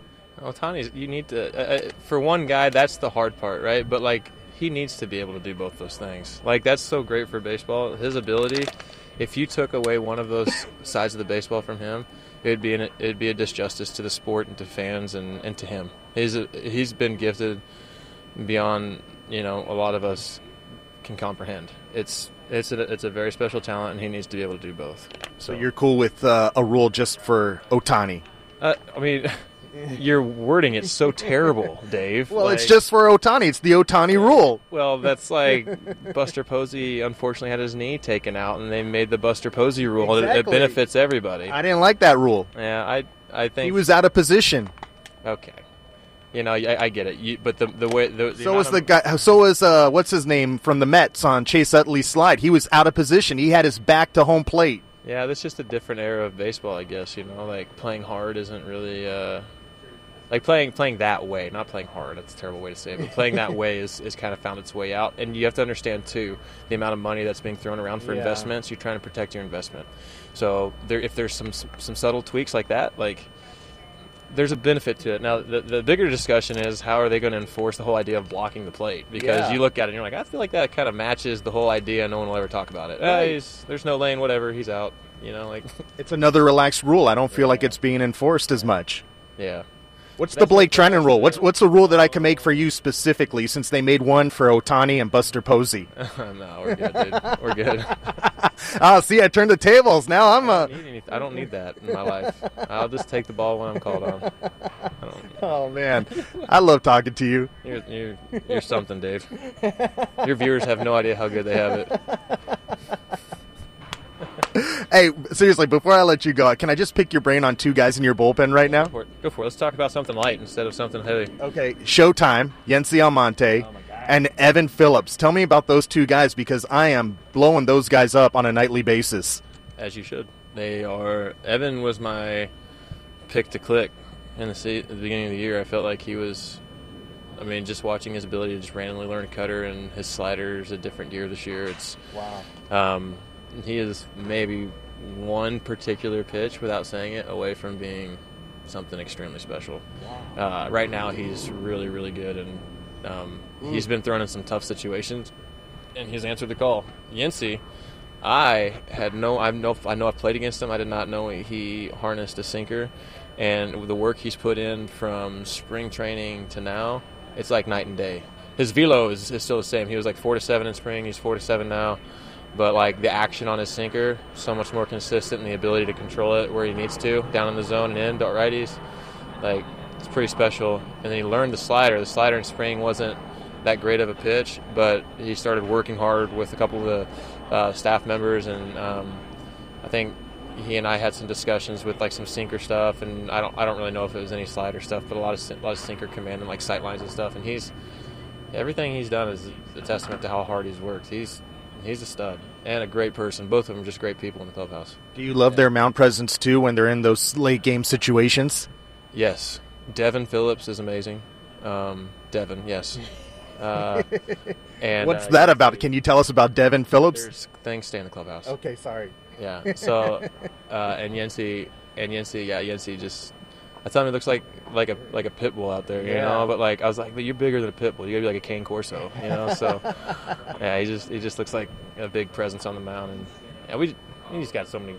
Ohtani's, you need to, uh, uh, for one guy, that's the hard part, right? But like, he needs to be able to do both those things. Like, that's so great for baseball. His ability, if you took away one of those sides of the baseball from him, it'd be an, it'd be a disjustice to the sport and to fans and, and to him. He's a, he's been gifted beyond you know a lot of us can comprehend. It's it's a, it's a very special talent, and he needs to be able to do both. So you're cool with uh, a rule just for Ohtani? Uh, I mean, [LAUGHS] you're wording it so terrible, Dave. Well, it's just for Ohtani. It's the Ohtani rule. Well, that's like [LAUGHS] Buster Posey unfortunately had his knee taken out, and they made the Buster Posey rule. It- It, benefits everybody. I didn't like that rule. Yeah, I I think He was out of position. okay. You know, I, I get it. You, but the the way the, the So was of- the guy. So was uh, what's his name from the Mets on Chase Utley's slide. He was out of position. He had his back to home plate. Yeah, that's just a different era of baseball, I guess. You know, like playing hard isn't really uh, like playing playing that way. Not playing hard. That's a terrible way to say it. But playing that [LAUGHS] way is, is kind of found its way out. And you have to understand too the amount of money that's being thrown around for Yeah. investments. You're trying to protect your investment. So there, if there's some some subtle tweaks like that, like there's a benefit to it. Now, the, the bigger discussion is how are they going to enforce the whole idea of blocking the plate? Because Yeah. you look at it and you're like, I feel like that kind of matches the whole idea. No one will ever talk about it. Right. he's, there's no lane, whatever. He's out. You know, like [LAUGHS] It's another relaxed rule. I don't feel like it's being enforced as much. yeah. What's the Blake Treinen rule? What's what's a rule that I can make for you specifically, since they made one for Ohtani and Buster Posey? [LAUGHS] no, we're good, dude. We're good. oh, [LAUGHS] see, I turned the tables. Now I'm I a. don't, need any, I don't need that in my life. I'll just take the ball when I'm called on. Oh man, I love talking to you. you're, you're, you're something, Dave. Your viewers have no idea how good they have it. [LAUGHS] [LAUGHS] Hey, seriously, before I let you go, can I just pick your brain on two guys in your bullpen right now? Go for it. Go for it. Let's talk about something light instead of something heavy. Okay, Showtime, Yency Almonte, and Evan Phillips. Tell me about those two guys because I am blowing those guys up on a nightly basis. As you should. They are. Evan was my pick to click in the, se- at the beginning of the year. I felt like he was. I mean, just watching his ability to just randomly learn a cutter and his sliders a different gear this year. It's wow. Um, he is maybe one particular pitch, without saying it, away from being something extremely special. Uh, right now, he's really, really good, and um, he's been thrown in some tough situations, and he's answered the call. Yency, I had no, I know, I know I've played against him. I did not know he harnessed a sinker, and the work he's put in from spring training to now, it's like night and day. His velo is, is still the same. He was like four to seven in spring. He's four to seven now, but like the action on his sinker, so much more consistent, and the ability to control it where he needs to, down in the zone and in to righties, like it's pretty special. And then he learned the slider. The slider in spring wasn't that great of a pitch, but he started working hard with a couple of the uh, staff members, and um, I think he and I had some discussions with like some sinker stuff, and I don't I don't really know if it was any slider stuff, but a lot of a lot of sinker command and like sight lines and stuff, and he's everything he's done is a testament to how hard he's worked. He's he's a stud and a great person. Both of them are just great people in the clubhouse. Do you love their mound presence too when they're in those late game situations? Yes, Devin Phillips is amazing. Um, Devin, yes. Uh, [LAUGHS] and What's uh, that about? Can you tell us about Devin Phillips? There's things stay in the clubhouse. Okay, sorry. Yeah. So, [LAUGHS] uh, and Yency and Yency, yeah, Yency just. I tell him he looks like like a like a pit bull out there, you Yeah. know. But like I was like, but you're bigger than a pit bull. You gotta be like a cane corso, you know. So, [LAUGHS] yeah, he just he just looks like a big presence on the mound, and yeah, we he's got so many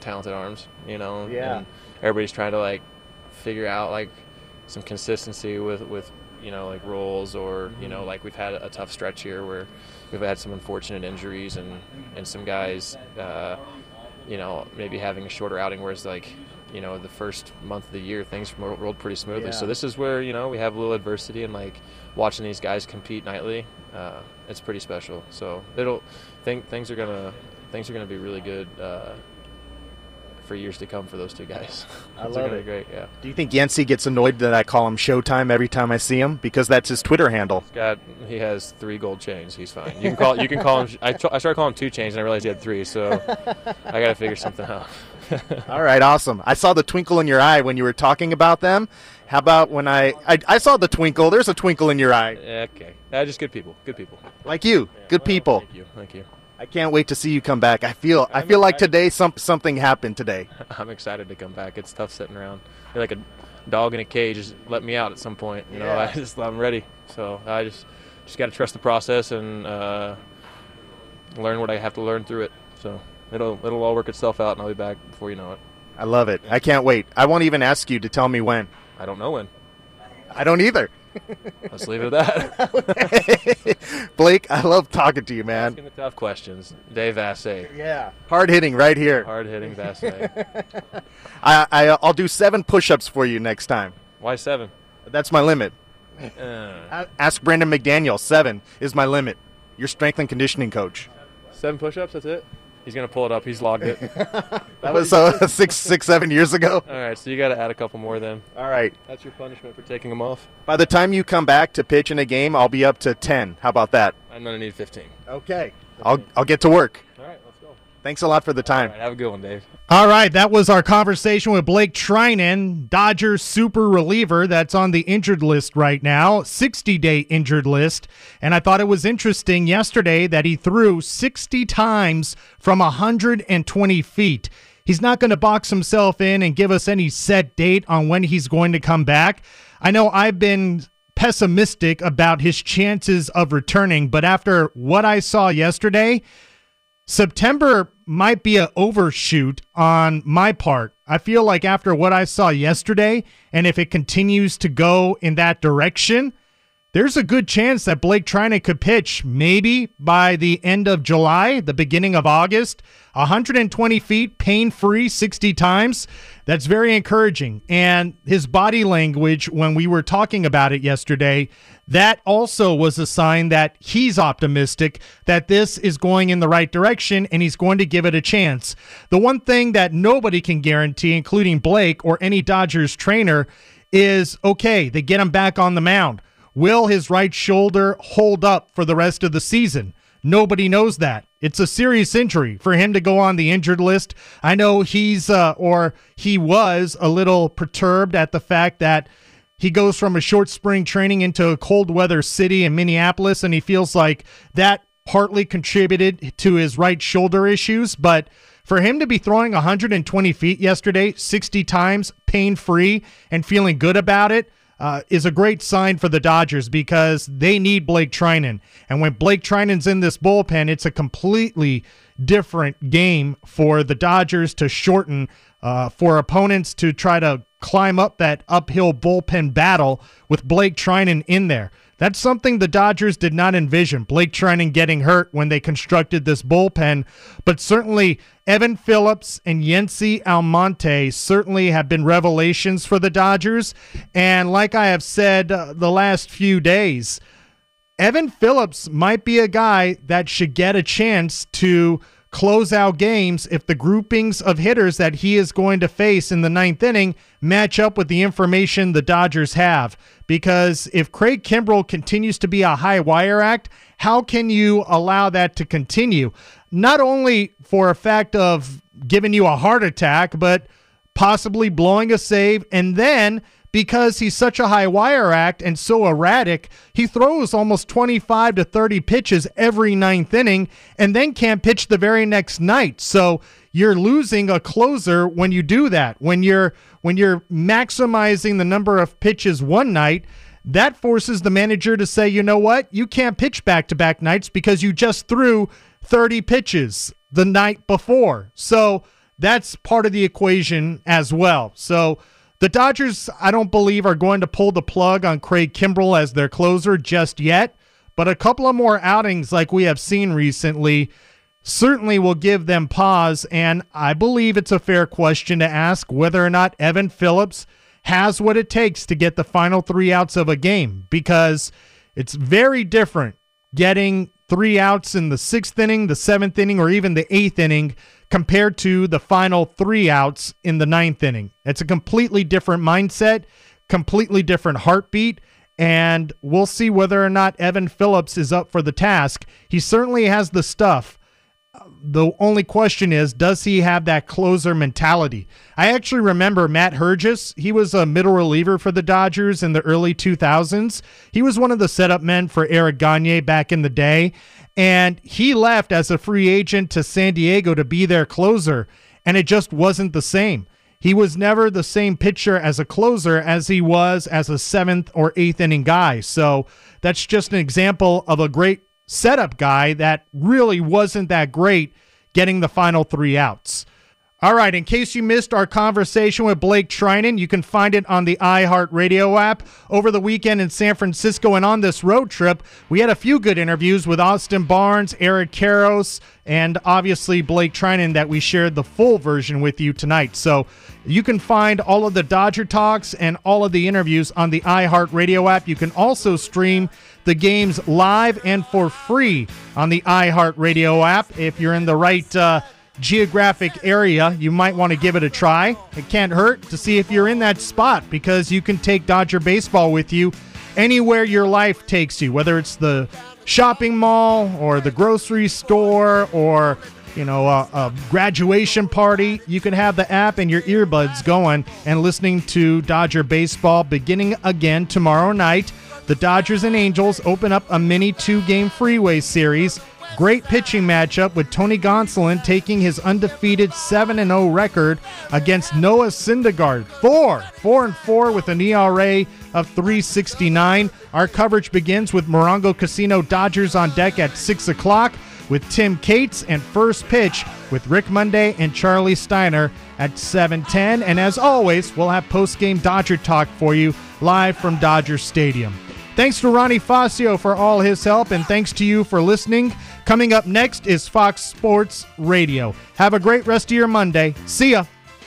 talented arms, you know. Yeah. And everybody's trying to like figure out like some consistency with with you know like roles or you know like we've had a tough stretch here where we've had some unfortunate injuries and and some guys uh, you know maybe having a shorter outing whereas like you know the first month of the year things rolled pretty smoothly so this is where you know we have a little adversity and like watching these guys compete nightly uh, it's pretty special so it'll think things are gonna things are gonna be really good uh, for years to come for those two guys [LAUGHS] I love gonna it. be great yeah Do you think Yency gets annoyed that I call him Showtime every time I see him because that's his Twitter handle? got he has three gold chains. He's fine. You can call you can call him. [LAUGHS] I, tr- I started calling him two chains and I realized he had three. So I got to figure something out. [LAUGHS] All right, awesome. I saw the twinkle in your eye when you were talking about them. How about when I, I I saw the twinkle? There's a twinkle in your eye, okay, uh, just good people. Good people. like you. Good people. Thank you. Thank you. I can't wait to see you come back. I feel I feel like today some something happened today. [LAUGHS] I'm excited to come back. It's tough sitting around. You're like a dog in a cage. Just let me out at some point. You know, [LAUGHS] I just I'm ready. So I just just got to trust the process and uh, learn what I have to learn through it. So it'll it'll all work itself out, and I'll be back before you know it. I love it. I can't wait. I won't even ask you to tell me when. I don't know when. I don't either. [LAUGHS] Let's leave it at that. [LAUGHS] Blake, I love talking to you, man. Asking the tough questions. Dave Vassegh. Yeah. Hard hitting right here. Hard hitting Vassegh. [LAUGHS] I, I I'll do seven push-ups for you next time. Why seven? That's my limit. Uh, Ask Brandon McDaniel. Seven is my limit. Your strength and conditioning coach. seven push-ups. That's it. He's gonna pull it up. He's logged it. [LAUGHS] That was uh, [LAUGHS] six, six, seven years ago. All right, so you got to add a couple more then. All right. That's your punishment for taking them off. By the time you come back to pitch in a game, I'll be up to ten. How about that? I'm gonna need 15. Okay. I'll I'll get to work. All right, let's go. Thanks a lot for the time. All right, have a good one, Dave. All right, that was our conversation with Blake Treinen, Dodgers super reliever that's on the injured list right now, 60 day injured list. And I thought it was interesting yesterday that he threw 60 times from 120 feet. He's not going to box himself in and give us any set date on when he's going to come back. I know I've been pessimistic about his chances of returning, but after what I saw yesterday, September might be an overshoot on my part. I feel like after what I saw yesterday, and if it continues to go in that direction, there's a good chance that Blake Treinen could pitch maybe by the end of July, the beginning of August. 120 feet, pain free, 60 times. That's very encouraging. And his body language, when we were talking about it yesterday, that also was a sign that he's optimistic that this is going in the right direction and he's going to give it a chance. The one thing that nobody can guarantee, including Blake or any Dodgers trainer, is okay, they get him back on the mound. Will his right shoulder hold up for the rest of the season? Nobody knows that. It's a serious injury for him to go on the injured list. I know he's uh, or he was a little perturbed at the fact that he goes from a short spring training into a cold weather city in Minneapolis, and he feels like that partly contributed to his right shoulder issues. But for him to be throwing 120 feet yesterday, 60 times, pain free, and feeling good about it, uh, is a great sign for the Dodgers because they need Blake Treinen. And when Blake Treinen's in this bullpen, it's a completely different game for the Dodgers to shorten, uh, for opponents to try to climb up that uphill bullpen battle with Blake Treinen in there. That's something the Dodgers did not envision. Blake Treinen getting hurt when they constructed this bullpen, but certainly Evan Phillips and Yency Almonte certainly have been revelations for the Dodgers. And like I have said uh, the last few days, Evan Phillips might be a guy that should get a chance to close out games if the groupings of hitters that he is going to face in the ninth inning match up with the information the Dodgers have. Because if Craig Kimbrel continues to be a high wire act, how can you allow that to continue? Not only for a fact of giving you a heart attack, but possibly blowing a save and then because he's such a high wire act and so erratic, he throws almost 25 to 30 pitches every ninth inning and then can't pitch the very next night. So you're losing a closer when you do that. When you're when you're maximizing the number of pitches one night, that forces the manager to say, "You know what? You can't pitch back-to-back nights because you just threw 30 pitches the night before." So that's part of the equation as well. So the Dodgers, I don't believe, are going to pull the plug on Craig Kimbrel as their closer just yet, but a couple of more outings like we have seen recently certainly will give them pause. And I believe it's a fair question to ask whether or not Evan Phillips has what it takes to get the final three outs of a game because it's very different getting three outs in the sixth inning, the seventh inning, or even the eighth inning compared to the final three outs in the ninth inning. It's a completely different mindset, completely different heartbeat, and we'll see whether or not Evan Phillips is up for the task. He certainly has the stuff. The only question is, does he have that closer mentality? I actually remember Matt Herges. He was a middle reliever for the Dodgers in the early 2000s. He was one of the setup men for Eric Gagne back in the day. And he left as a free agent to San Diego to be their closer. And it just wasn't the same. He was never the same pitcher as a closer as he was as a seventh or eighth inning guy. So that's just an example of a great setup guy that really wasn't that great getting the final three outs. All right, in case you missed our conversation with Blake Treinen, you can find it on the iHeartRadio app. Over the weekend in San Francisco and on this road trip, we had a few good interviews with Austin Barnes, Eric Karros, and obviously Blake Treinen that we shared the full version with you tonight. So you can find all of the Dodger talks and all of the interviews on the iHeartRadio app. You can also stream the games live and for free on the iHeartRadio app if you're in the right. Uh, geographic area, you might want to give it a try. It can't hurt to see if you're in that spot because you can take Dodger baseball with you anywhere your life takes you, whether it's the shopping mall or the grocery store or you know a, a graduation party. You can have the app and your earbuds going and listening to Dodger baseball beginning again tomorrow night. The Dodgers and Angels open up a mini two-game freeway series. Great pitching matchup with Tony Gonsolin taking his undefeated 7 0 record against Noah Syndergaard. 4 4 and 4 with an ERA of 369. Our coverage begins with Morongo Casino Dodgers on deck at 6 o'clock with Tim Cates and first pitch with Rick Monday and Charlie Steiner at 7:10 and as always we'll have post-game Dodger talk for you live from Dodger Stadium. Thanks to Ronnie Fascio for all his help, and thanks to you for listening. Coming up next is Fox Sports Radio. Have a great rest of your Monday. See ya.